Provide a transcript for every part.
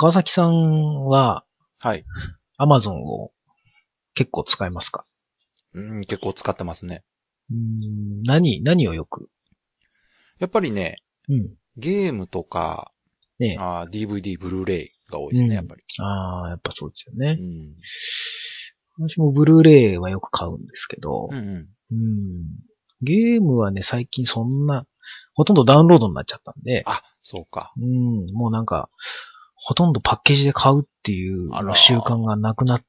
川崎さんははい。Amazon を結構使いますか？うん、結構使ってますね。うーん何、何をよく？やっぱりね、うん。ゲームとか、ねえあー DVD、ブルーレイが多いですね、うんやっぱり。ああ、やっぱそうですようね。ん。私もブルーレイはよく買うんですけどうん、うん。うん。ゲームはね、最近そんな、ほとんどダウンロードになっちゃったんで、あ、そうか。うん、もうなんか、ほとんどパッケージで買うっていう習慣がなくなっ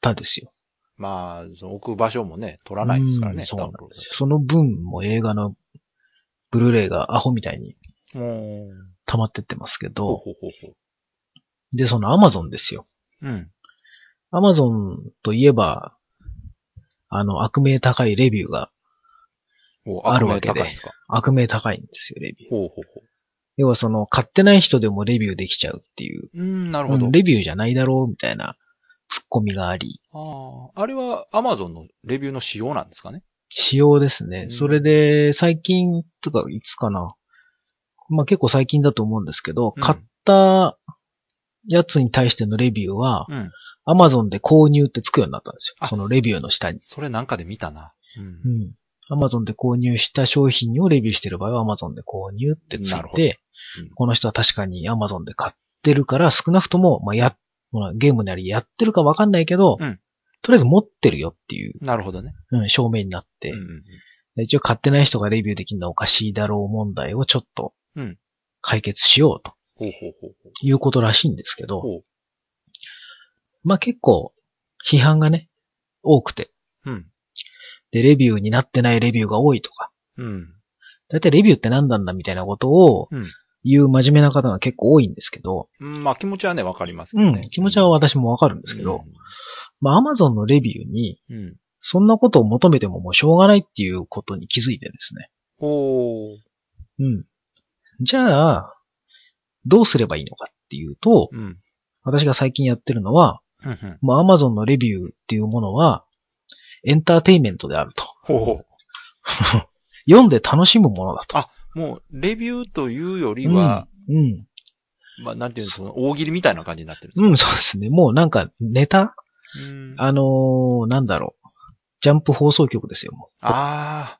たですよ。まあ、その置く場所もね、取らないですからね、うんそうなんですよ。その分も映画のブルーレイがアホみたいに溜まってってますけほうど、ほうほうほで、そのアマゾンですよ。う。うん。アマゾンといえば、あの、悪名高いレビューが、おあるわけで悪名高いんですか？悪名高いんですよ、レビュー。ほうほうほ要はその、買ってない人でもレビューできちゃうっていう、う。うん、なるほど。うんレビューじゃないだろう、みたいな、ツッコミがあり、ああ、あれは Amazon のレビューの仕様なんですかね？仕様ですねう。んそれで、最近、とか、いつかな。まあ結構最近だと思うんですけど、うん買ったやつに対してのレビューは、うん。Amazon で購入ってつくようになったんですよ。あそのレビューの下に。それなんかで見たな。うんう。ん。Amazon で購入した商品をレビューしてる場合は Amazon で購入ってつないるほどて、うんこの人は確かに Amazon で買ってるから、少なくとも、まあ、や、まあゲームなりやってるかわかんないけど、うん。とりあえず持ってるよっていう、なるほどね。うん、証明になって、うんうんで一応買ってない人がレビューできるのはおかしいだろう問題をちょっと。うん。解決しようと。ほうほうほう。いうことらしいんですけど、ほう。まあ結構批判がね、多くて、うん。で、レビューになってないレビューが多いとか、うん。だいたいレビューって何なんだみたいなことをうん言う真面目な方が結構多いんですけど、うんまあ気持ちはね、わかりますけうん。気持ちは私もわかるんですけど、まあ Amazon のレビューにうん。うん。そんなことを求めてももうしょうがないっていうことに気づいてですね。ほう。うん。じゃあ、どうすればいいのかっていうと、うん。私が最近やってるのは、まあ Amazon のレビューっていうものは、エンターテインメントであると。ほうほう。読んで楽しむものだと。あもう、レビューというよりは、うん、まあなんていうんですか、大喜利みたいな感じになってるんですうん。か？うん、そうですね。もうなんか、ネタ？うんあのーなんだろう。ジャンプ放送局ですよ、もう。あ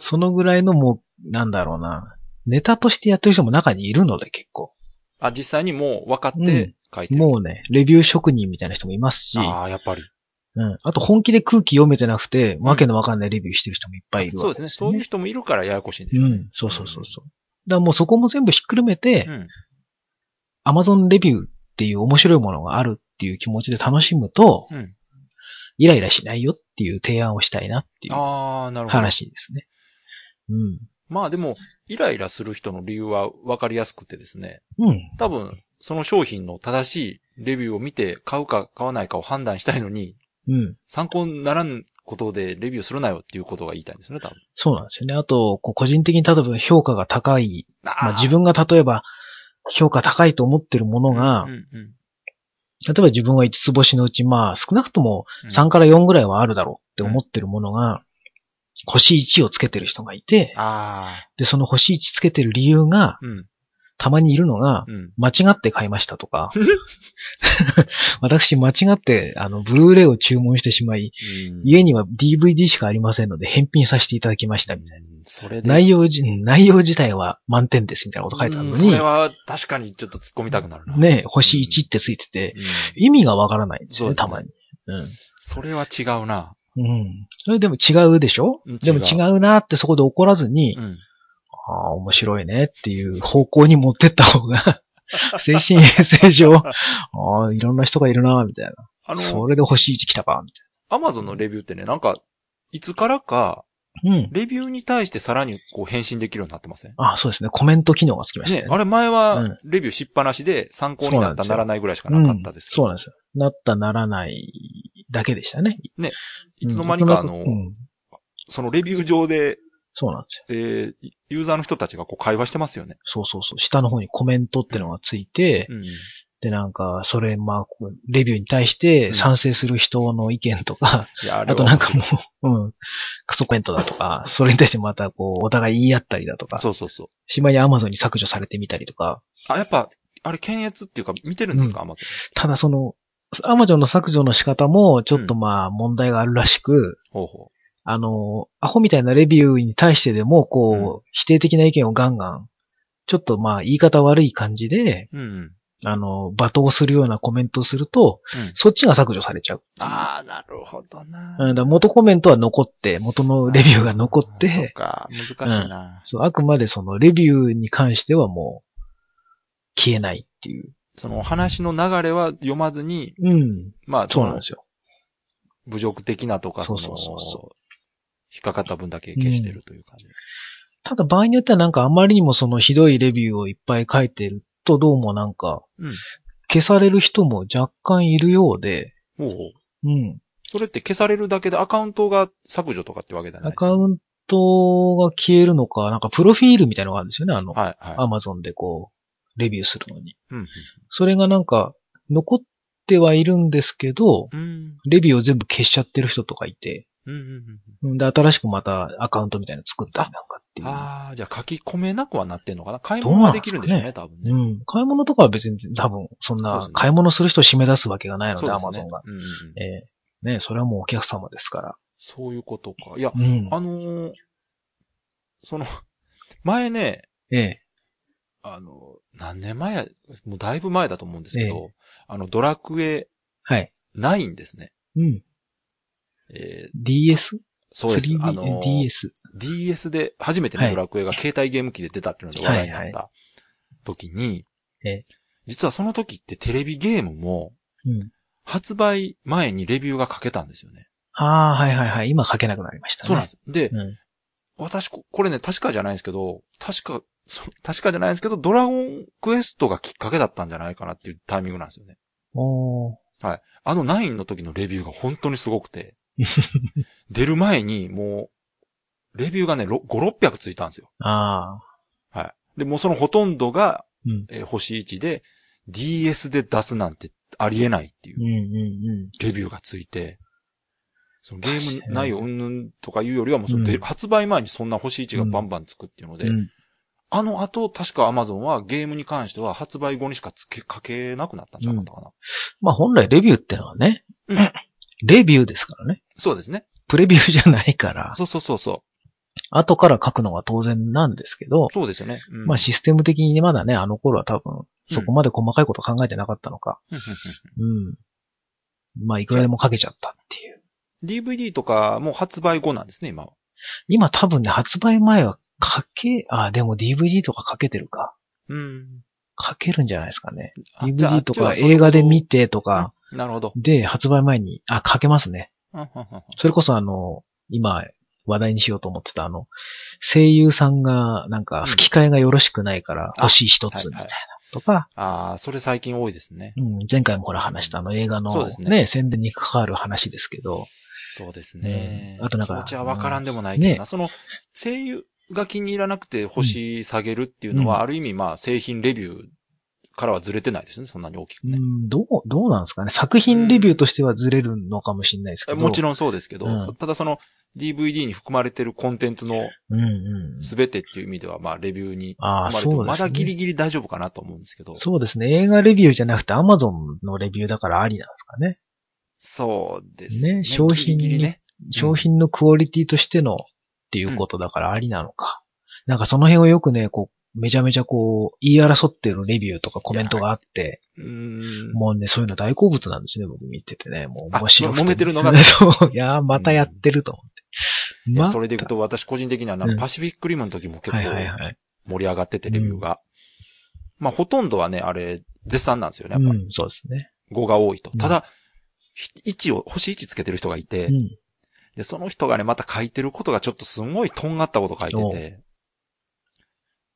そのぐらいのもう、なんだろうな。ネタとしてやってる人も中にいるので結構。あ。あ、実際にもう分かって書いてる。もうね、レビュー職人みたいな人もいますし、ああ、やっぱり。うん。あと本気で空気読めてなくて、わけのわかんないレビューしてる人もいっぱいいるそうですね。わけですよそういう人もいるからややこしいんでしょうね。うん。そうそうそうそう。だからもうそこも全部ひっくるめて、うん。Amazon レビューっていう面白いものがあるっていう気持ちで楽しむと、うん。イライラしないよっていう提案をしたいなっていうああ、なるほど。話ですね。うん。まあでも、イライラする人の理由は分かりやすくてですね。うん。多分、その商品の正しいレビューを見て買うか買わないかを判断したいのに、うん。参考にならんことでレビューするなよっていうことが言いたいんですね、多分。そうなんですよね。あと、個人的に例えば評価が高い、あまあ、自分が例えば評価高いと思ってるものが、うんうん例えば自分は5つ星のうち、まあ少なくともうん3から4ぐらいはあるだろうって思ってるものが、星1をつけてる人がいて、あで、その星1つけてる理由が、あ、うん。たまにいるのが、うん。間違って買いましたとか、私間違って、あの、ブルーレイを注文してしまい、うん家には DVD しかありませんので返品させていただきましたみたいな。うんそれで。内容じ、内容自体は満点ですみたいなこと書いてあるのにうんそれ、は確かにちょっと突っ込みたくなるな。ね、星1ってついてて、うん意味がわからないんですよね、そうですねたまに。うん。それは違うな。うん。それでも違うでしょ？うんでも違うなってそこで怒らずに、うん。ああ、面白いねっていう方向に持ってった方が、精神衛生上、ああ、いろんな人がいるなみたいな。あのそ、れで星1来たかみアマゾンのレビューってね、なんか、いつからか、たいな。うん。レビューに対してさらにこう返信できるようになってません？あそうですね。コメント機能がつきましたねね。、あれ前うんは、レビューしっぱなしで参考になったならないぐらいしかなかったですけど、そうなんですよ。なったならないだけでしたね。いつの間にかあの、うんそのレビュー上で、そうなんですよ。えーユーザーの人たちがこう会話してますよね。そうそうそう。下の方にコメントってのがついて、うん。で、なんか、それ、まあ、レビューに対して賛成する人の意見とか、いや、あれあはとなんかもう、うん、クソコメントだとか、それに対してまたこう、お互い言い合ったりだとか、そうそうそう。しまいに Amazon に削除されてみたりとか、あ、やっぱ、あれ検閲っていうか見てるんですか、アマゾン。ただその、Amazon の削除の仕方も、ちょっとまあ、問題があるらしく、ほうほあの、アホみたいなレビューに対してでも、こう、うん否定的な意見をガンガン、ちょっとまあ、言い方悪い感じで、う。うんうん。あの、罵倒するようなコメントをすると、うん。そっちが削除されちゃう。ああ、なるほどな。うん、だから元コメントは残って、元のレビューが残っあーそって、か、難しいな。そう、あくまでそのレビューに関してはもう、消えないっていう。その話の流れは読まずに、うん。まあ、のそうなんですよ。侮辱的なとか、その、そうそうそうそ引っかかった分だけ消してるという感じ。ただ場合によってはなんかあまりにもそのひどいレビューをいっぱい書いてるとどうもなんか、うん。消される人も若干いるようで、ほうほう。うん。それって消されるだけでアカウントが削除とかってわけじゃないアカウントが消えるのか、なんかプロフィールみたいなのがあるんですよね、あの、はい、はい。アマゾンでこう、レビューするのに。うんそれがなんか、残ってはいるんですけど、うん。うん。レビューを全部消しちゃってる人とかいて、うんうんうん。うんで、新しくまたアカウントみたいなの作ったりなんかっていう。ああ、じゃあ書き込めなくはなってんのかな？買い物はできるんでしょうね、多分ね。うん。買い物とかは別に多分、そんな買い物する人を締め出すわけがないので、アマゾンが。うんうんうん。ええねそれはもうお客様ですから。そういうことか。いや、うん。あのーその、前ね、ええ。あの、何年前や、もうだいぶ前だと思うんですけど、えあの、ドラクエはい。9ですね。うん。えー DS? そうです。3D あのー DS。DS で初めてね、はいドラクエが携帯ゲーム機で出たっていうので話題になっはいた時に、ええ実はその時ってテレビゲームもうん。発売前にレビューが書けたんですよね。ああ、はいはいはい。今書けなくなりましたね。。そうなんですす。で、うん。私こ、これね、確かじゃないんですけど、確か、そ確かじゃないんですけど、ドラゴンクエストがきっかけだったんじゃないかなっていうタイミングなんですよね。おー。あの9の時のレビューが本当にすごくて、出る前にもう、レビューがね、ろ5、600ついたんですよ。ああ。はい。で、もうそのほとんどが、うん。えー星1で、DS で出すなんてありえないっていう。レビューがついて、そのゲーム内容うんぬんとかいうよりはもうそのでうん発売前にそんな星1がバンバンつくっていうので、うん。あの後、確か Amazon はゲームに関しては発売後にしかつけ、書けなくなったんじゃなかったかな。まあ本来レビューってのはね、うんレビューですからね。そうですね。プレビューじゃないから、そうそうそうそう。後から書くのが当然なんですけど、そうですよね。うんまあシステム的にまだね、あの頃は多分、うんそこまで細かいこと考えてなかったのか。うんうん。まあいくらでも書けちゃったっていう。DVD とかも発売後なんですね、今は。今多分ね、発売前は書け、あ、でも DVD とか書けてるか。うん。書けるんじゃないですかね。DVD とか映画で見てとか、うんなるほど。で、発売前に、あ、書けますね。それこそあの、今、話題にしようと思ってたあの、声優さんが、なんか、吹き替えがよろしくないから、あ欲しい一つみたいなとか、ああ、それ最近多いですね。うん、前回もほら話したあの映画のそうですねね、宣伝に関わる話ですけど、そうですね。うんあとなんか気持ちはわからんでもないけどな。ねその、声優が気に入らなくて星下げるっていうのは、うんある意味まあ製品レビューからはずれてないですね。そんなに大きくね。うん、どう、どうなんですかね。作品レビューとしてはずれるのかもしれないですけど。ん。もちろんそうですけど、うんただその DVD に含まれてるコンテンツの。全てっていう意味では、まあレビューに含まれて。まだギリギリ大丈夫かなと思うんですけど。そうですね。映画レビューじゃなくて Amazon のレビューだからありなんですかね。そうですね。ね商品ギリね。商品のクオリティとしてのっていうことだからありなのか。なんかその辺をよくね、こう、めちゃめちゃこう、言い争ってるレビューとかコメントがあって、うーん。もうね、そういうの大好物なんですね、僕見ててね。もうあ面白くて揉めてるのが そう、いやー、またやってると思って。まそれでいくと、私個人的にはパシフィックリムの時も結構。盛り上がってて、レビューが。まあ、ほとんどはね、あれ、絶賛なんですよね、やっぱり。うん、そうですね。5が多いとう。んただ、1を、星1つけてる人がいて、うん。で、その人がね、また書いてることがちょっとすごいとんがったこと書いてて、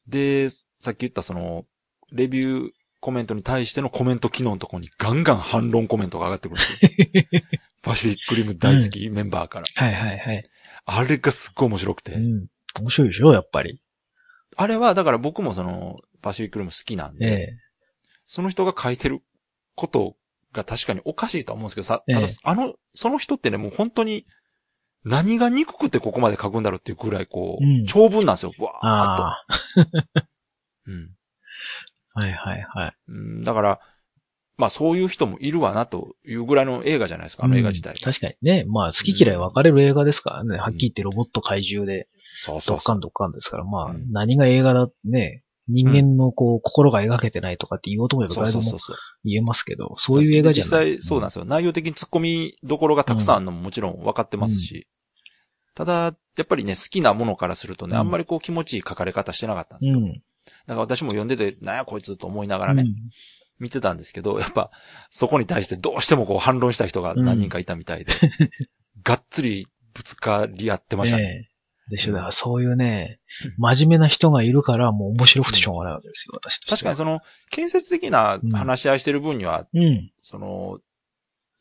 で、さっき言ったその、レビューコメントに対してのコメント機能のところにガンガン反論コメントが上がってくるんですよ。パシフィックリム大好きメンバーから。はいはいはい。あれがすっごい面白くて。うん。面白いでしょ、やっぱり。あれは、だから僕もその、パシフィックリム好きなんで、ええ。その人が書いてることが確かにおかしいとは思うんですけどさ、ええただ、あの、その人ってね、もう本当に、何が憎くてここまで書くんだろうっていうくらい、こう、うん長文なんですよ。わーっ。と。うん。はいはいはい。うん、だから、まあそういう人もいるわなというぐらいの映画じゃないですか、あの映画自体うん。確かにね。まあ、好き嫌い分かれる映画ですからね。はっきり言ってロボット怪獣で、そうそう。ドッカンドッカンですから、まあうん、何が映画だね、人間のこう、心が描けてないとかって言おうと思えば誰でもそうそうそう。言えますけど、そういう映画じゃない。実際そうなんですよ。内容的に突っ込みどころがたくさんあるのももちろん分かってますし。ただ、やっぱりね、好きなものからするとね、うんあんまりこう気持ちいい書かれ方してなかったんですよ。うん。だから私も読んでて、なんやこいつと思いながうん。らね、見てたんですけど、やっぱ、そこに対してどうしてもこう反論した人が何人かいたみたいで、がっつりぶつかり合ってましたね。ええでしょ、だからそういうね、真面目な人がいるから、もう面白くてしょうがないわけですよ、私としては確かにその、建設的な話し合いしてる分には、うん。その、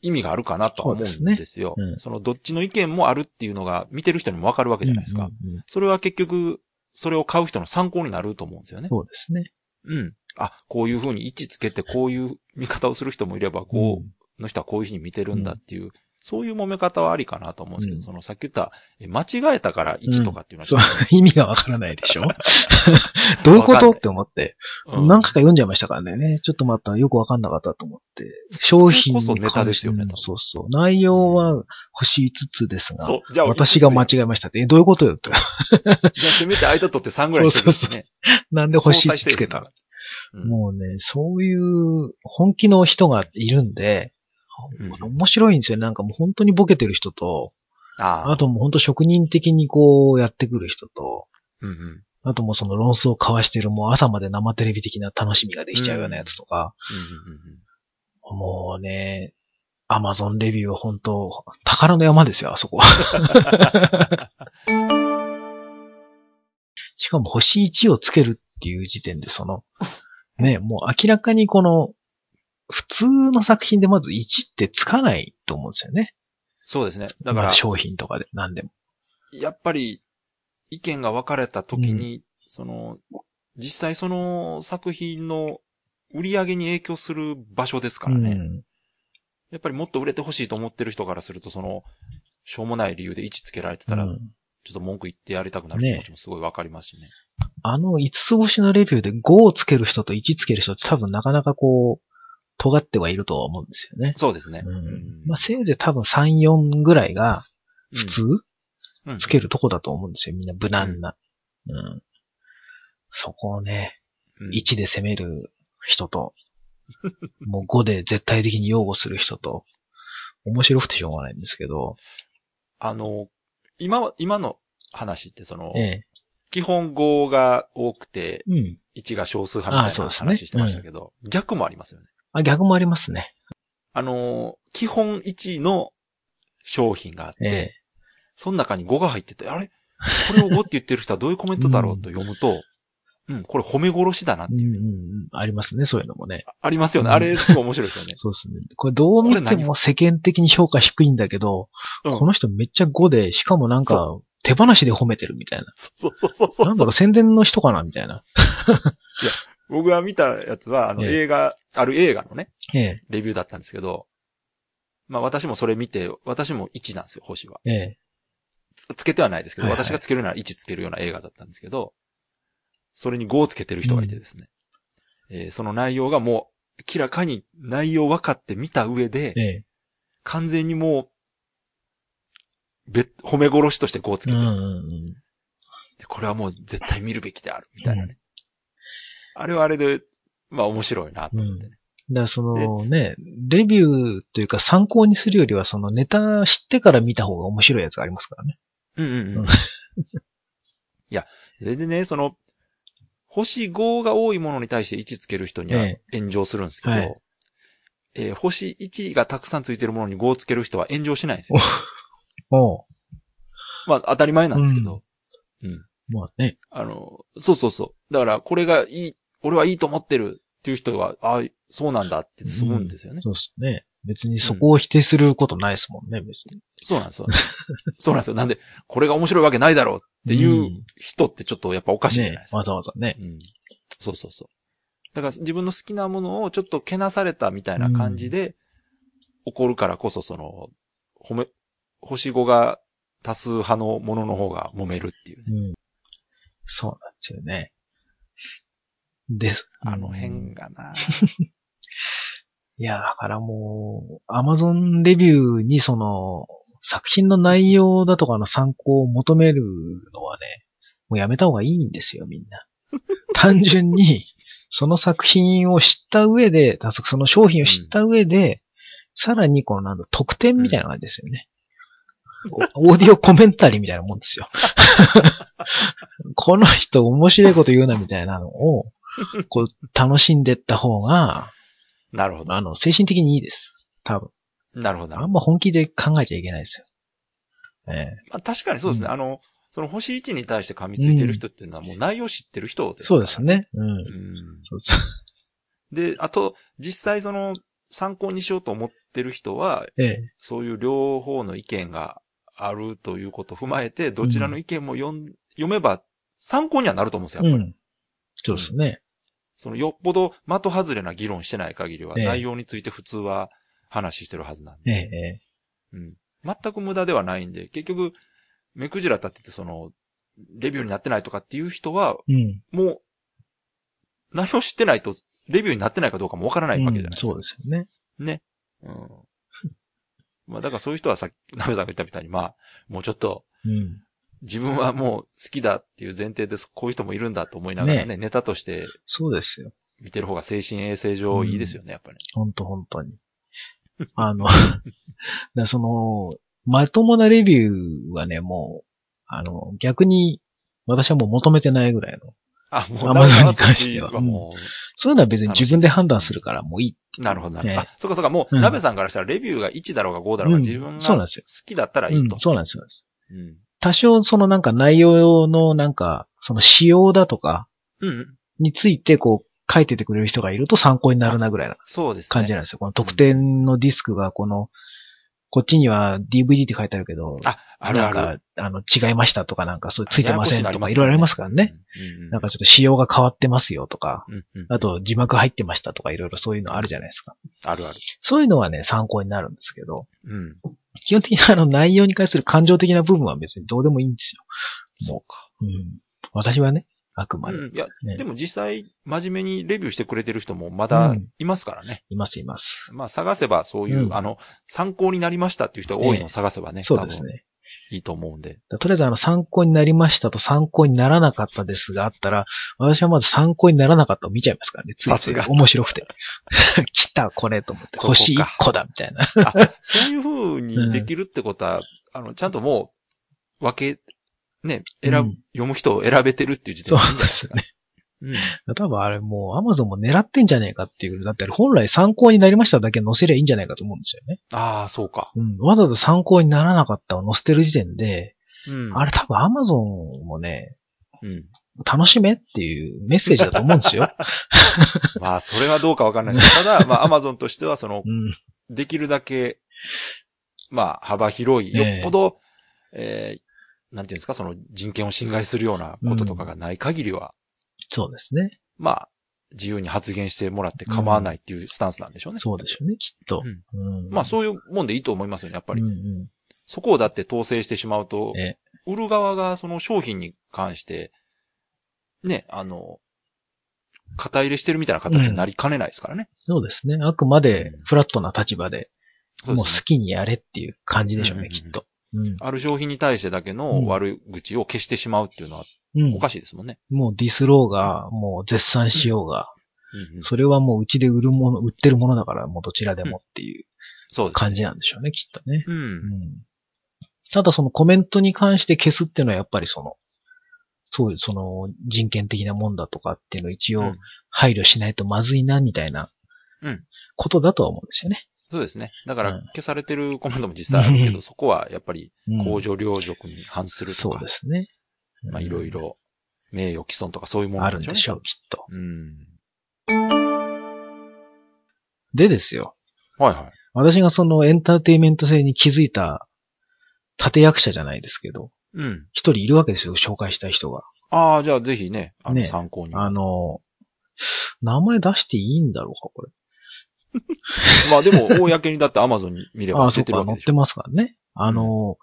意味があるかなとは思うんそうですよ。ねうんその、どっちの意見もあるっていうのが見てる人にもわかるわけじゃないですか。うんうんうんそれは結局、それを買う人の参考になると思うんですよね。そうですね。うん。あ、こういう風に位置つけてこういう見方をする人もいれば、こう、の人はこういう風に見てるんだっていう、そういう揉め方はありかなと思うんですけど、うんそのさっき言った、え間違えたから1とかっていうのはちそう意味がわからないでしょ？どういうこわかんないと？って思って。と、うん何回か読んじゃいましたからね。ちょっとまたよくわかんなかったと思って。商品にそれこそネタですよね関してそうそう。内容は星5つですが、そう、じゃあ、私が間違え。えましたって。え、どういうことよって。じゃあせめて間取って3ぐらいにしてくれてね。なんで星5相殺してるつけたのうんもうね、そういう本気の人がいるんで、うん面白いんですよ。なんかもう本当にボケてる人と、ああ。あともう本当職人的にこうやってくる人と、うんうん。あともうその論争を交わしてるもう朝まで生テレビ的な楽しみができちゃうようなやつとか、もうね、アマゾンレビューは本当宝の山ですよ、あそこは。しかも星1をつけるっていう時点でその、ね、もう明らかにこの、普通の作品でまず1ってつかないと思うんですよね。そうですね。だからまあ、商品とかで何でも。やっぱり、意見が分かれた時に、その、実際その作品の売り上げに影響する場所ですからね。うんやっぱりもっと売れてほしいと思ってる人からすると、その、しょうもない理由で位置つけられてたら、うんちょっと文句言ってやりたくなる気持ちもすごい分かりますしね。あの5つ星のレビューで5をつける人と1つける人って多分なかなかこう、尖ってはいるとは思うんですよね。そうですね。うんまあ、せいぜい多分3、4ぐらいがうん普通うんつけるとこだと思うんですよ。みんな無難な。うん。そこをね、うん1で攻める人と、もう5で絶対的に擁護する人と、面白くてしょうがないんですけど、あの、今は、今の話ってその、ええ。基本5が多くて、うん。1が少数派みたいな話してましたけど、逆もありますよね。あ、逆もありますね。あの、基本1の商品があって、ええ。その中に5が入ってて、あれ？これを5って言ってる人はどういうコメントだろうと読むと、うん、これ褒め殺しだなってうんうんうん。ありますね、そういうのもね。ありますよね。うんあれすごい面白いですよね。そうですね。これどう見ても世間的に評価低いんだけど、うんこの人めっちゃ5で、しかもなんかそ手放しで褒めてるみたいな。そうそうそうそうなんだろう、宣伝の人かなみたいな。僕が見たやつは、あのええ映画、ある映画のね、ええ、レビューだったんですけど、まあ私もそれ見て、私も1なんですよ、星は。ええ。つつけてはないですけど、はいはい私がつけるなら1つけるような映画だったんですけど、それに5をつけてる人がいてですね。えーその内容がもう、明らかに内容分かって見た上で、ええ。完全にもう、べ、褒め殺しとして5をつけてるんですよ、んうん。でこれはもう絶対見るべきである、みたいなね。あれはあれで、まあ面白いなと思ってね。だからそのね、レビューというか参考にするよりはそのネタ知ってから見た方が面白いやつがありますからね。うんうんうん。うん いや、それでね、その、星5が多いものに対して1つける人にはえ炎上するんですけど、はいえー星1がたくさんついてるものに5をつける人は炎上しないんですよ。おうまあ当たり前なんですけど。うん。まあね。あの、そうそうそう。だから、これがいい、俺はいいと思ってるっていう人は、ああ、そうなんだって済むんですよね。そうですね。別にそこを否定することないですもんね、別に。そうなんですよ。そうなんですよ。なんで、これが面白いわけないだろうっていう人ってちょっとやっぱおかしいじゃないねですか。わざわざね。うん。そうそうそう。だから自分の好きなものをちょっとけなされたみたいな感じで、怒るからこそその、褒め、星5が多数派のものの方が揉めるっていうね。うん。そうなんですよね。で、あのうん辺がな。いや、だからもう、アマゾンレビューにその、作品の内容だとかの参考を求めるのはね、もうやめた方がいいんですよ、みんな。単純に、その作品を知った上で、だその商品を知った上で、さらにこのなんだ、特典みたいな感じですよね。おオーディオコメンタリーみたいなもんですよ。この人面白いこと言うなみたいなのを、こう、楽しんでった方が、なるほど。あの、精神的にいいです。多分。なるほど。あんま本気で考えちゃいけないですよ。ええまあ、確かにそうですね。うんあの、その星1に対して噛みついてる人っていうのはもう内容知ってる人ですからそうです。ね。うん。うん。そうそう。で、あと、実際その、参考にしようと思ってる人は、ええ。そういう両方の意見があるということを踏まえて、どちらの意見も読ん、読めば参考にはなると思うんですよ、やっぱり。うん。そうですね。そのよっぽど的外れな議論してない限りは、ええ内容について普通は話してるはずなんええで、、ええ。うん。全く無駄ではないんで、結局、目くじら立っててその、レビューになってないとかっていう人は、うん。もう、内容知ってないと、レビューになってないかどうかもわからないわけじゃないですか。そうですよね。ね。うん。まあ、だからそういう人はさっき、ナベさんが言ったみたいに、まあ、もうちょっと、うん。自分はもう好きだっていう前提です。こういう人もいるんだと思いながらね、ネタとしてそうですよ。見てる方が精神衛生上いいですよね、やっぱり。ほんとほんとに。あの、だその、まともなレビューはね、もう、あの、逆に、私はもう求めてないぐらいの。あ、もう、アマゾンに関してはちはもそういうのは別に自分で判断するからもういい。う、なるほど、なるほど。ええあ、そうかそうか、もう、うんナベさんからしたらレビューが1だろうが5だろうが、うん自分が好きだったらいいとうん。。そうなんですよ。うん。多少そのなんか内容のなんか、その仕様だとかうん。についてこう書いててくれる人がいると参考になるなぐらいなそうですね。感じなんですよ。この特典のディスクがこの、こっちには DVD って書いてあるけど、あ、あるある。なんか、あの、違いましたとかなんか、そうついてませんとか、いろいろありますからね。うん。うんなんかちょっと仕様が変わってますよとか、うんうん。あと字幕入ってましたとか、いろいろそういうのあるじゃないですか。あるある。そういうのはね、参考になるんですけど、うん。基本的にあの内容に関する感情的な部分は別にどうでもいいんですよ。そうか。うん。私はね、あくまで。うん。いや、ねでも実際、真面目にレビューしてくれてる人もまだうんいますからね。いますいます。まあ探せばそういう、うんあの、参考になりましたっていう人が多いのを探せばね、そうですね。いいと思うんで。とりあえずあの参考になりましたと参考にならなかったですがあったら、私はまず参考にならなかったを見ちゃいますからね。さすが面白くて。来た、これと思って。星1個だ、みたいな。あ、そういう風にできるってことは、あの、ちゃんともう、分け、ね、選ぶ、うん読む人を選べてるっていう時点そうでいいんじゃないですか。ですね。うん。多分あれもうアマゾンも狙ってんじゃねえかっていう。だって本来参考になりましただけ載せりゃいいんじゃないかと思うんですよね。ああ、そうか。うん。わざわざ参考にならなかったを載せてる時点で、うん。あれ多分アマゾンもね、うん。楽しめっていうメッセージだと思うんですよ。まあ、それはどうかわかんないですけど、ただ、まあ、アマゾンとしては、その、うん。できるだけ、まあ、幅広い、ええよっぽど、えーなんていうんですか、その人権を侵害するようなこととかがない限りは、そうですね。まあ、自由に発言してもらって構わないっていうスタンスなんでしょうね。そうでしょうね、きっと。うん。まあ、そういうもんでいいと思いますよね、やっぱり。うんうん。そこをだって統制してしまうと、え売る側がその商品に関して、ね、あの、肩入れしてるみたいな形になりかねないですからね。そうですね。あくまでフラットな立場で、もう好きにやれっていう感じでしょうね、うんうんうんきっと。うん。ある商品に対してだけの悪口を消してしまうっていうのはうんおかしいですもんね。もうディスろうが、もう絶賛しようが、うんうんそれはもううちで売るもの、売ってるものだから、もうどちらでもっていう。感じなんでしょうね、きっとね。う。うんん。ただそのコメントに関して消すっていうのはやっぱりその、そういうその人権的なもんだとかっていうのを一応うん配慮しないとまずいなみたいなうんことだとは思うんですよね。そうですね。だからうん消されてるコメントも実際あるけど、う んそこはやっぱりうん公序良俗に反するとかそうで、すね。まあいろいろ名誉毀損とかそういうものね。るんでしょう、きっと。うん。でですよ。はいはい。私がそのエンターテインメント性に気づいた立役者じゃないですけど、うん。一人いるわけですよ、紹介したい人が。ああ、じゃあぜひね、あのね参考に。あの、名前出していいんだろうか、これ。まあでも、公にだって Amazon に見れああ、そば出てるわけでし。載っますからね。あの、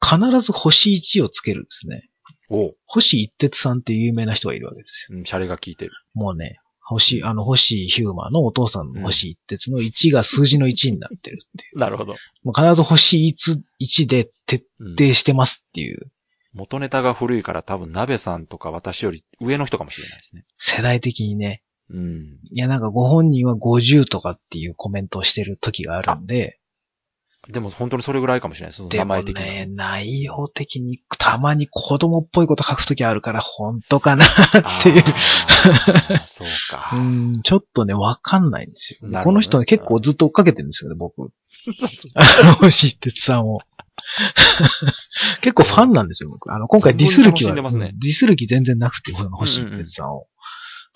必ず星1をつけるんですね。おう星一徹さんっていう有名な人がいるわけですよ。うん、シャレが効いてる。もうね、星、あの、星ヒューマンのお父さんの星一徹の1が数字の1になってるっていう。なるほど。もう必ず星 1, 1で徹うん底してますっていう、元ネタが古いから多分、鍋さんとか私より上の人かもしれないですね。世代的にね、うん。いやなんかご本人は50とかっていうコメントをしてる時があるんで、でも本当にそれぐらいかもしれないです。その名前的には。ね、内容的にたまに子供っぽいこと書くときあるから本当かなあっていう。ーそうか。うん、ちょっとね、わかんないんですよ。ねこの人ね、結構ずっと追っかけてるんですよね、僕。あの、星哲さんを。結構ファンなんですよ、僕。あの、今回ディスる気は、ねディスる気全然なくて、この星哲さんを。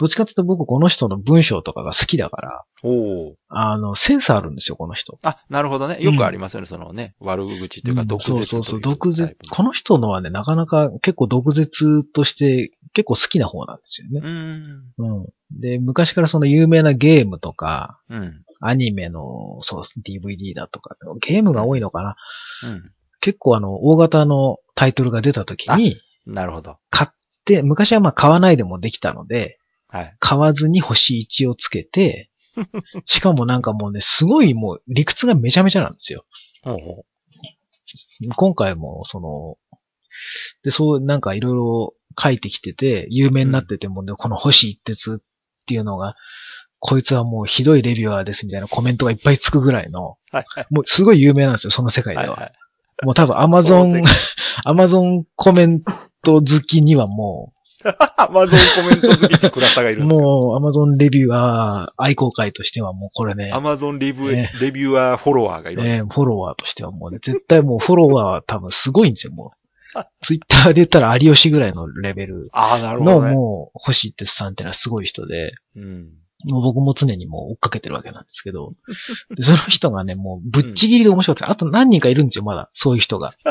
どっちかっていうと僕この人の文章とかが好きだから、おお。あの、センスあるんですよ、この人。あ、なるほどね。よくありますよね、そのね、悪口というか、ん毒舌うそうそうそう、毒舌。この人のはね、なかなか結構毒舌として結構好きな方なんですよね。うん。うん。で、昔からその有名なゲームとか、うん。アニメの、そう、DVD だとか、ゲームが多いのかな。うん。結構あの、大型のタイトルが出た時に、なるほど。買って、昔はまあ買わないでもできたので、はい。買わずに星1をつけて、しかもなんかもうね、すごいもう理屈がめちゃめちゃなんですよ。ほうほ今回も、その、で、そう、なんかいろいろ書いてきてて、有名になっててもね、この星一徹っていうのが、こいつはもうひどいレビュアーですみたいなコメントがいっぱいつくぐらいの、う。はいはい。もうすごい有名なんですよ、その世界では。はいはい。もう多分アマゾンアマゾンコメント好きにはも アマゾンコメント好きってクラスターがいるう、んですかもうアマゾンレビュアー愛好会としてはもうこれねア、マゾンレビュねー、レビュアーフォロワーがいるんですえーフォロワーとしてはもうね、絶対もうフォロワー多分すごいんですよ、もう。ツイッターで言ったら有吉ぐらいのレベルああ、なるほの。もう、星哲さんってのはすごい人で、うん。もう僕も常にもう追っかけてるわけなんですけど、でその人がね、もうぶっちぎりで面白くて、あと何人かいるんですよ、まだ、そういう人が。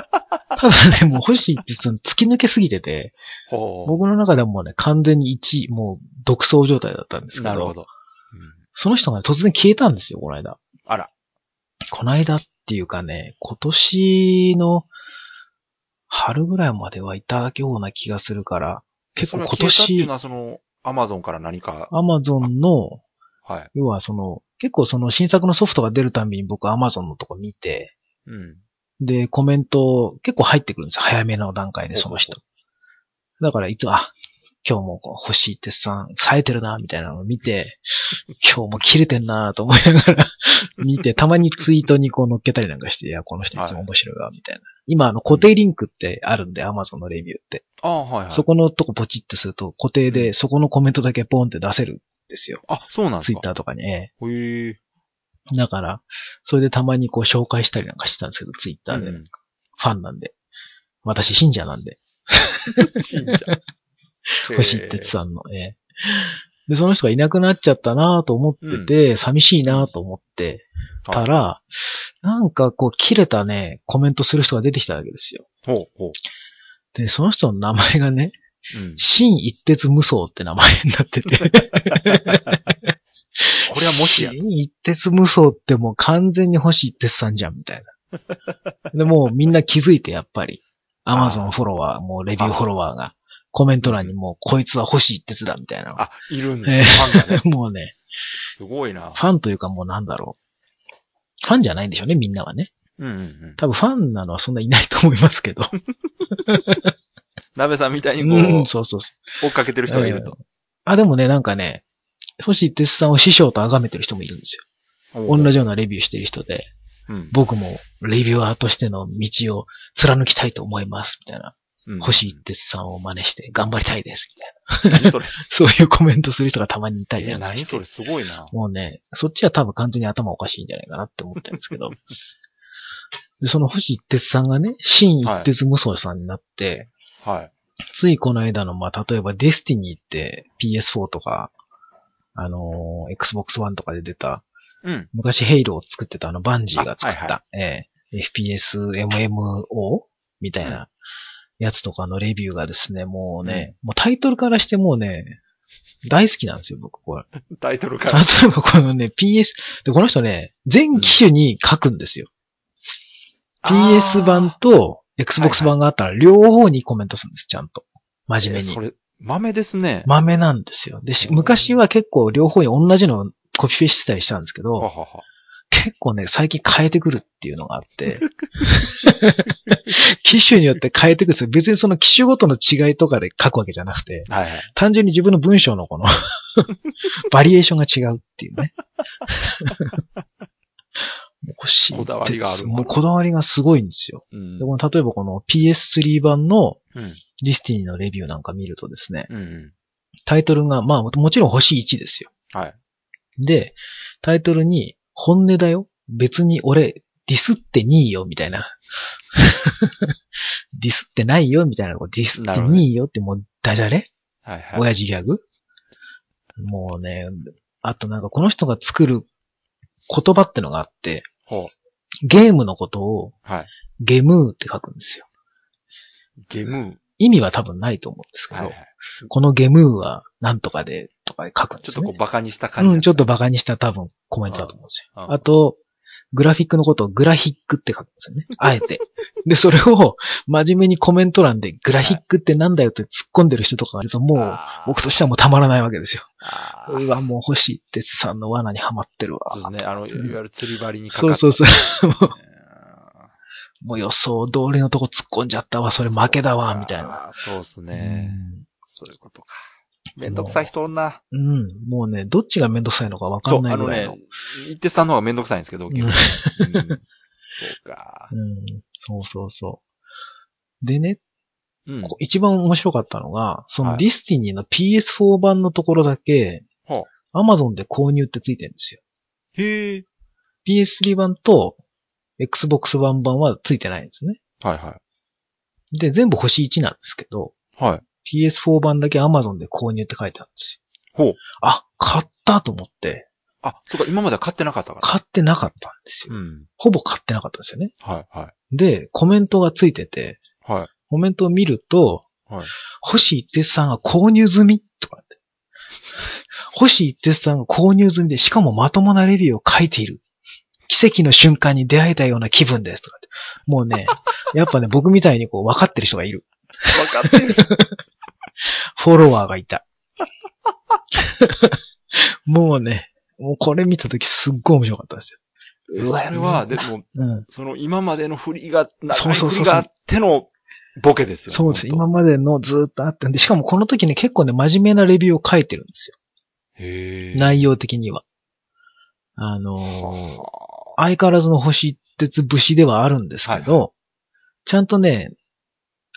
ただね、もう星哲さん突き抜けすぎてて、ほ僕の中ではもうね、完全に1位、もう独走状態だったんですけう。ど、なるほど。うんその人が、ね、突然消えたんですよ、この間。あら。この間っていうかね、今年の春ぐらいまではいたような気がするから、結構今それは消えたっていう年の、は、その、アマゾンから何か、アマゾンの、はい。要はその、結構その新作のソフトが出るたびに僕アマゾンのとこ見て、うん。で、コメント結構入ってくるんですよ。早めの段階でその人。だからいつも、あ、今日もこう星鉄さん、冴えてるな、みたいなのを見て、今日も切れてんな、と思いながら 見て、たまにツイートにこう乗っけたりなんかして、いや、この人いつも面白いわ、みたいな。今、あの、固定リンクってあるんで、アマゾンのレビューって。ああ、はいはい。そこのとこポチってすると、固定でそこのコメントだけポンって出せるんですよ。あ、そうなんですか？ツイッターとかに。ええへえ。だから、それでたまにこう紹介したりなんかしてたんですけど、ツイッターで。うんファンなんで。私、信者なんで。信者。星一徹さんの。ええで、その人がいなくなっちゃったなと思ってて、寂しいなと思ってたら、なんかこう、切れたね、コメントする人が出てきたわけですよ。ほうほで、その人の名前がね、う。うん。新一徹無双って名前になってて。これはもしや。新一徹無双ってもう完全に星一徹さんじゃん、みたいな。で、もうみんな気づいてやっぱり、アマゾンフォロワー、もうレビューフォロワーが、コメント欄にもうこいつは星一徹だ、みたいな。あ、いるんだ。ええファンがね。もうね、すごいな。ファンというかもうなんだろう。ファンじゃないんでしょうね、みんなはね。うんうんうん。多分ファンなのはそんないないと思いますけど。鍋さんみたいにうん、こそうそうそう。う、追っかけてる人がいると。あ、でもね、なんかね、星一徹さんを師匠と崇めてる人もいるんですよ。同じようなレビューしてる人で、うん。僕もレビュアーとしての道を貫きたいと思います、みたいな。うん星一徹さんを真似して頑張りたいです、みたいな。何それ？そういうコメントする人がたまにいたりえ、なんかして何それ、すごいな。もうね、そっちは多分完全に頭おかしいんじゃないかなって思ってるんですけど。で、その星一徹さんがね、新一徹無双さんになって、はい。ついこの間の、まあ、例えばデスティニーって PS4 とか、あのー Xbox One とかで出た、うん。昔ヘイローを作ってたあのバンジーが作っあはいた、えー FPS MMO みたいなやつとかのレビューがですね、もうね、もうタイトルからしてもうね、大好きなんですよ、僕、これ。タイトルから。例えばこのね、PS、で、この人ね、全機種に書くんですよ。PS 版と Xbox 版があったら、両方にコメントするんです、ちゃんと。真面目にえそ。れ、豆ですね。豆なんですよ。で、昔は結構両方に同じのコピペしてたりしたんですけど、ははは。結構ね、最近変えてくるっていうのがあって、機種によって変えてくるんですよ。別にその機種ごとの違いとかで書くわけじゃなくて、はいはい。単純に自分の文章のこの、バリエーションが違うっていうね。欲しいこだわりがあるもうこだわりがすごいんですよ。うんで。この例えばこの PS3 版のうん。ディスティニーのレビューなんか見るとですね、うんうん。タイトルが、まあももちろん星1ですよ。はい。で、タイトルに、本音だよ。別に俺、ディスってにいよ、みたいな。ディスってないよ、みたいな。ディスってにいよってもう、ダジャレ？はいはい。親父ギャグ？もうね、あとなんかこの人が作る言葉ってのがあって、ほう。ゲームのことをはい。ゲムーって書くんですよ。ゲム意味は多分ないと思うんですけど、はいはい。このゲムーはなんとかでとかで書くんですよ、ね。ちょっとこうバカにした感じ。うん、ちょっとバカにした多分コメントだと思うんですよ。うんあと、グラフィックのことをグラヒックって書くんですよね。あえて。で、それを真面目にコメント欄でグラヒックってなんだよって突っ込んでる人とかがいるともう、僕としてはもうたまらないわけですよ。うわ、もう星哲さんの罠にはまってるわ。そうですね。あの、いわゆる釣り針にかかって。そうそう。もううんもう予想通りのとこ突っ込んじゃったわ、それ負けだわ、みたいな。そうですね。うんそういうことか。めんどくさい人おんな。うん。もうね、どっちがめんどくさいのかわかそう、んないあのねぐらいの。、一手さんの方がめんどくさいんですけど、うんそうか。うん。そうそうそう。でね、うん。こ一番面白かったのが、そのはいディスティニーの PS4 版のところだけ、ほ Amazon で購入ってついてるんですよ。へえ。PS3 版と Xbox One 版はついてないんですね。はいはで、全部星1なんですけど、い。はい。PS4 版だけ Amazon で購入って書いてあるんですほう。よ。あ、買ったと思って、あ、そうか、今までは買ってなかったから。買ってなかったんですよ。うん。ほぼ買ってなかったんですよね。はいはで、コメントがついてて、い。はい。コメントを見ると、はい星一徹さんが購入済みとか言って。星一徹さんが購入済みで、しかもまともなレビューを書いている。奇跡の瞬間に出会えたような気分ですとかって。もうね、やっぱね、僕みたいにこう分かってる人がいる。わかってる。フォロワーがいた。もうね、もうこれ見たときすっごい面白かったですよ。それは、でも、うん。その今までの振りが、長い振りがあってのボケですよね。そうです。今本までのずっとあったんで、しかもこの時ね、結構ね、真面目なレビューを書いてるんですよ。当へえ。内容的には。あのーは相変わらずの星鉄節ではあるんですけど、はいちゃんとね、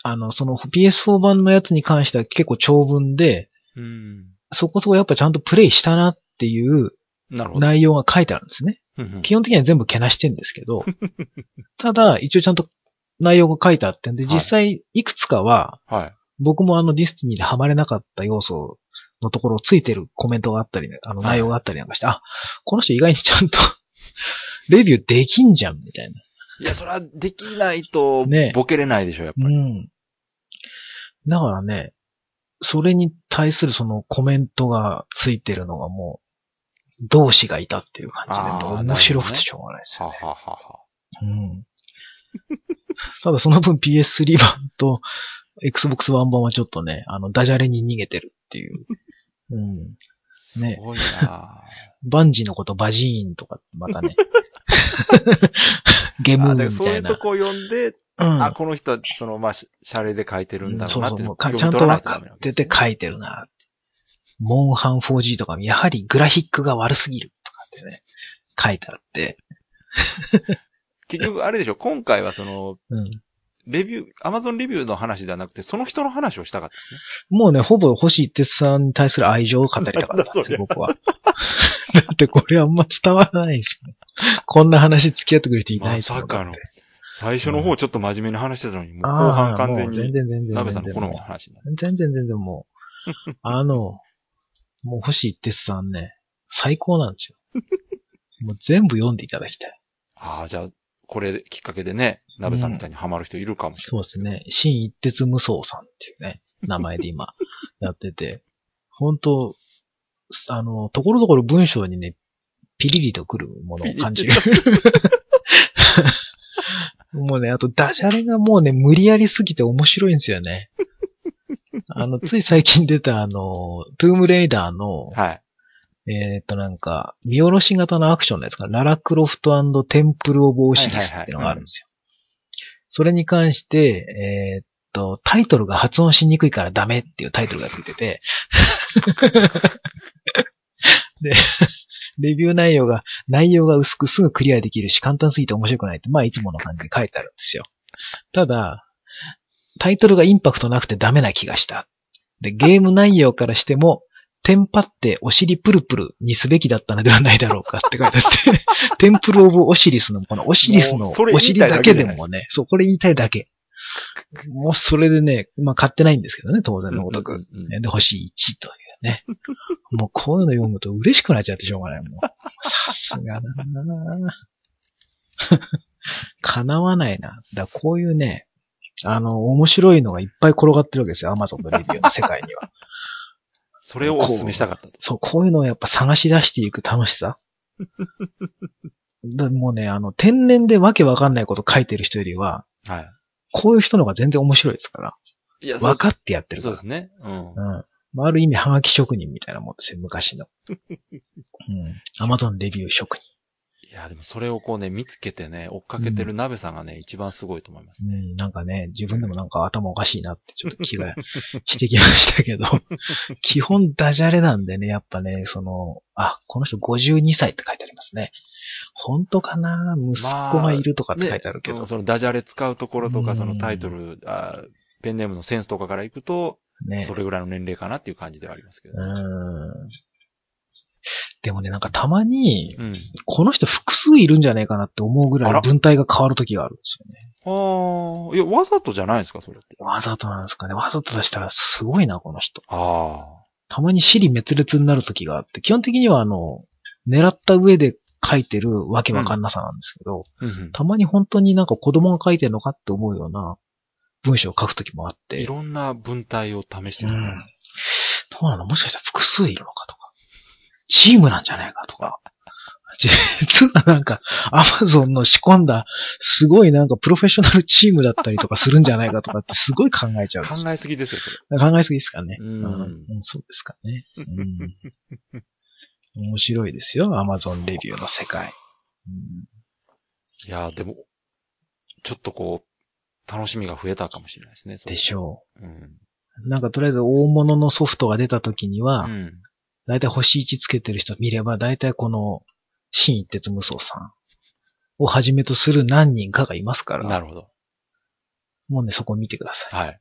あの、その PS4 版のやつに関しては結構長文で、あうん。そこそこやっぱちゃんとプレイしたなっていう。内容が書いてあるんですね。基本的には全部けなしてるんですけど、ただ、一応ちゃんと内容が書いてあってんで、はい実際いくつかは、はい。僕もあのディスティニーでハマれなかった要素のところをついてるコメントがあったりね、あのはい内容があったりなんかして、あ、この人意外にちゃんとレビューできんじゃん、みたいな。いや、それはできないとね、ボケれないでしょ、やっぱり。うん。だからね、それに対するそのコメントがついてるのがもう、同志がいたっていう感じで、面白くてしょうがないですよ。はははは。うん。ただその分 PS3 版と Xbox One 版はちょっとね、あの、ダジャレに逃げてるっていう。うん。すごいなバンジーのことバジーンとか、またね。ゲムーあンでそういうみたいな。とこ読んで、うん。あ、この人は、その、まあ、シャレで書いてるんだろうなって、そうそうもうか読ちゃんと分かってて書いてるな。モンハン 4G とかもやはりグラフィックが悪すぎるとかってね、書いてあって。結局、あれでしょ、今回はその、うん。レビュー、アマゾンレビューの話ではなくて、その人の話をしたかったですね。もうね、ほぼ星一徹さんに対する愛情を語りたかったんです 僕は。だってこれあんま伝わらないし、こんな話付き合ってくれる人いないしまさかの最初の方ちょっと真面目に話してたのに、もうあー後半完全もう全に、然全然。鍋さんの好みのも話になる。う全然全然もう、あの、もう星一徹さんね、最高なんですよ。もう全部読んでいただきたい。ああ、じゃあ、これきっかけでね、鍋さんみたいにハマる人いるかもしれない。そうですね。新一徹無双さんっていうね、名前で今 やってて、本当あの、ところどころ文章にね、ピリリとくるものを感じる。もうね、あとダジャレがもうね、無理やりすぎて面白いんですよね。あの、つい最近出たあの、トゥームレイダーの、はい。えーっとなんか、見下ろし型のアクションのやつかな、ララクロフトテンプル・オブ・オシリスっていうのがあるんですよ。それに関して、えーっと、タイトルが発音しにくいからダメっていうタイトルがついてて、で、レビュー内容が、内容が薄くすぐクリアできるし、簡単すぎて面白くないって、まあいつもの感じで書いてあるんですよ。ただ、タイトルがインパクトなくてダメな気がした。で、ゲーム内容からしても、テンパってお尻プルプルにすべきだったのではないだろうかって書いてあって、テンプルオブオシリスのこのオシリスのお尻だけでもね、そう、これ言いたいだけ。もうそれでね、まあ買ってないんですけどね、当然のごとく。で、星1というね。もうこういうの読むと嬉しくなっちゃってしょうがないもん。さすがだな 叶わないな。だからこういうね、あの、面白いのがいっぱい転がってるわけですよ。アマゾンのレビューの世界には。それをお勧めしたかったと。そう、こういうのをやっぱ探し出していく楽しさ。だもうね、あの、天然でわけわかんないこと書いてる人よりは、はい。こういう人の方が全然面白いですから。いや、分かってやってるからそうで。すね。うん。うん。まあある意味、ハガキ職人みたいなもんですよ、昔の。うん。アマゾンレビュー職人。いや、でもそれをこうね、見つけてね、追っかけてる鍋さんがね、一番すごいと思いますね。うん、なんかね、自分でもなんか頭おかしいなってちょっと気が してきましたけど、基本ダジャレなんでね、やっぱね、その、あ、この人52歳って書いてありますね。本当かな？息子がいるとかって書いてあるけど。ねうんそのダジャレ使うところとか、うんそのタイトル、あペンネームのセンスとかからいくと、ね。それぐらいの年齢かなっていう感じではありますけど。うん。でもね、なんかたまに、うん。この人複数いるんじゃないかなって思うぐらい文体が変わる時があるんですよね。ああ、いや、わざとじゃないんですか、それって。わざとなんですかね。わざと出したらすごいな、この人。あたまに尻滅裂になる時があって、基本的にはあの、狙った上で書いてるわけわかんなさなんですけど、あ。うんうん。たまに本当になんか子供が書いてるのかって思うような文章を書く時もあって、いろんな文体を試してるんです。どうなのもしかしたら複数いるのかとか、チームなんじゃないかとか、実はなんか、アマゾンの仕込んだ、すごいなんかプロフェッショナルチームだったりとかするんじゃないかとかってすごい考えちゃう考えすぎですよ、それ。考えすぎですかね。うんうんそうですかね。うん、面白いですよ、アマゾンレビューの世界。うんいや、でも、ちょっとこう、楽しみが増えたかもしれないですね。でしょうん。う。なんかとりあえず大物のソフトが出た時には、うん。だいたい星1つけてる人見れば、だいたいこの、新一徹無双さんをはじめとする何人かがいますから、なるほど。もうね、そこ見てくださはい。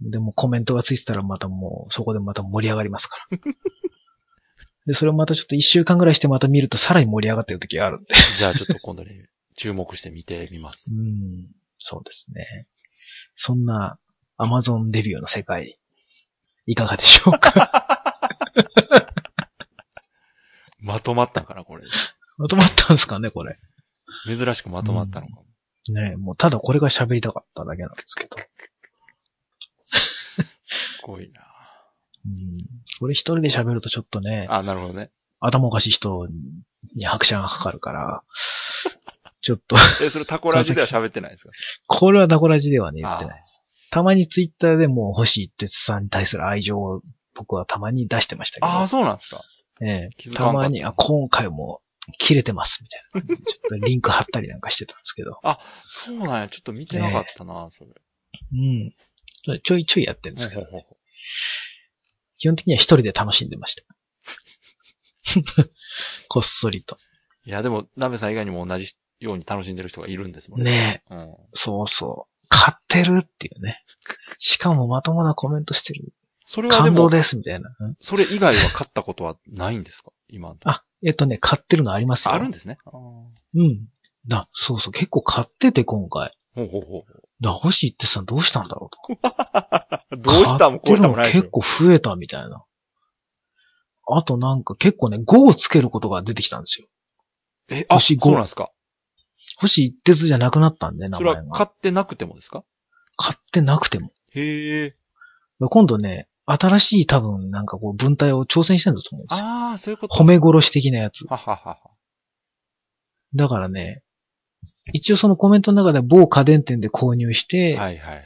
い。でもコメントがついてたらまたもう、そこでまた盛り上がりますから。で、それをまたちょっと一週間ぐらいしてまた見るとさらに盛り上がってる時があるんで。じゃあちょっと今度ね、注目して見てみます。うん、そうですね。そんな、アマゾンレビューの世界、いかがでしょうか？まとまったんかな、これ。まとまったんですかね、これ。珍しくまとまったのかも。ねもうただこれが喋りたかっただけなんですけど。すごいな。うん、これ一人で喋るとちょっとね、あ、なるほどね。頭おかしい人に拍車がかかるから、ちょっと、え、それタコラジでは喋ってないですか？これはダコラジではね、言あってない。たまにツイッターでも星一徹さんに対する愛情を僕はたまに出してましたけど。ああ、そうなんですか。ええ気づかんかったたまに、あ、今回も切れてます、みたいな。ちょっとリンク貼ったりなんかしてたんですけど。そうなんや。ちょっと見てなかったな、それ。うん。ちょいちょいやってるんですけど、ほうほうほ基本的には一人で楽しんでました。こっそりと。ういや、でも、ナベさん以外にも同じように楽しんでる人がいるんですもんねえ。うん。そうそう。買ってるっていうね。しかもまともなコメントしてる。それはでも、感動です、みたいな。うんそれ以外は買ったことはないんですか？今あ、えっとね、買ってるのありますよ。あるんですね？あーうん。だ、そうそう、結構買ってて今回。ほうほうほだ、星ってさんどうしたんだろうと。う。どうしたもこうしたもないでし結構増えたみたいな。あとなんか結構ね、5をつけることが出てきたんですよ。ょ。え、あ、星五そうなんですか。星一徹じゃなくなったんで、名それ前が。は買ってなくてもですか？買ってなくても。へえ。今度ね、新しい多分なんかこう文体を挑戦してるんだと思うんですよ。ああ、そういうこと。褒め殺し的なやつ。はははは。だからね、一応そのコメントの中で某家電店で購入して、っはいはいはい。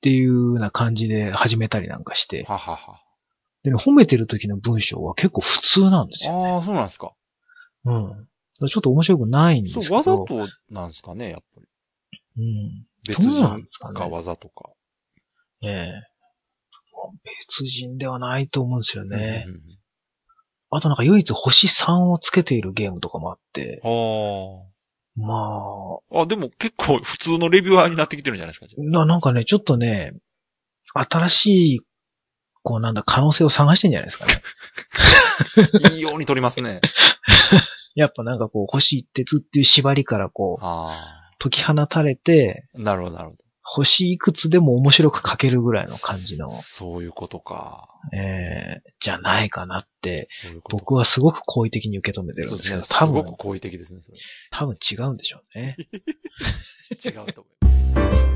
ていうような感じで始めたりなんかして、ははは。でね、褒めてる時の文章は結構普通なんですよ。ああ、そうなんですか。うん。ちょっと面白くないんですそう、けど。わざとなんですかね、やっぱり。うん。別人かわざとか。ええ別人ではないと思うんですよね。うんうんあとなんか唯一星3をつけているゲームとかもあって、うん。まああ。あ、でも結構普通のレビュアーになってきてるんじゃないですか。ななんかね、ちょっとね、新しい、こうなんだ、可能性を探してんじゃないですかね。いいように撮りますね。やっぱなんかこう、星一徹っていう縛りからこう、あ解き放たれて、あ。なるほど、なるほ星いくつでも面白く書けるぐらいの感じのど。、そういうことか。えー、じゃないかなって、そういうことか。僕はすごく好意的に受け止めてるんそうですね。ですけど、多分、すごく好意的ですね、それ。多分違うんでしょうね。違うと思います。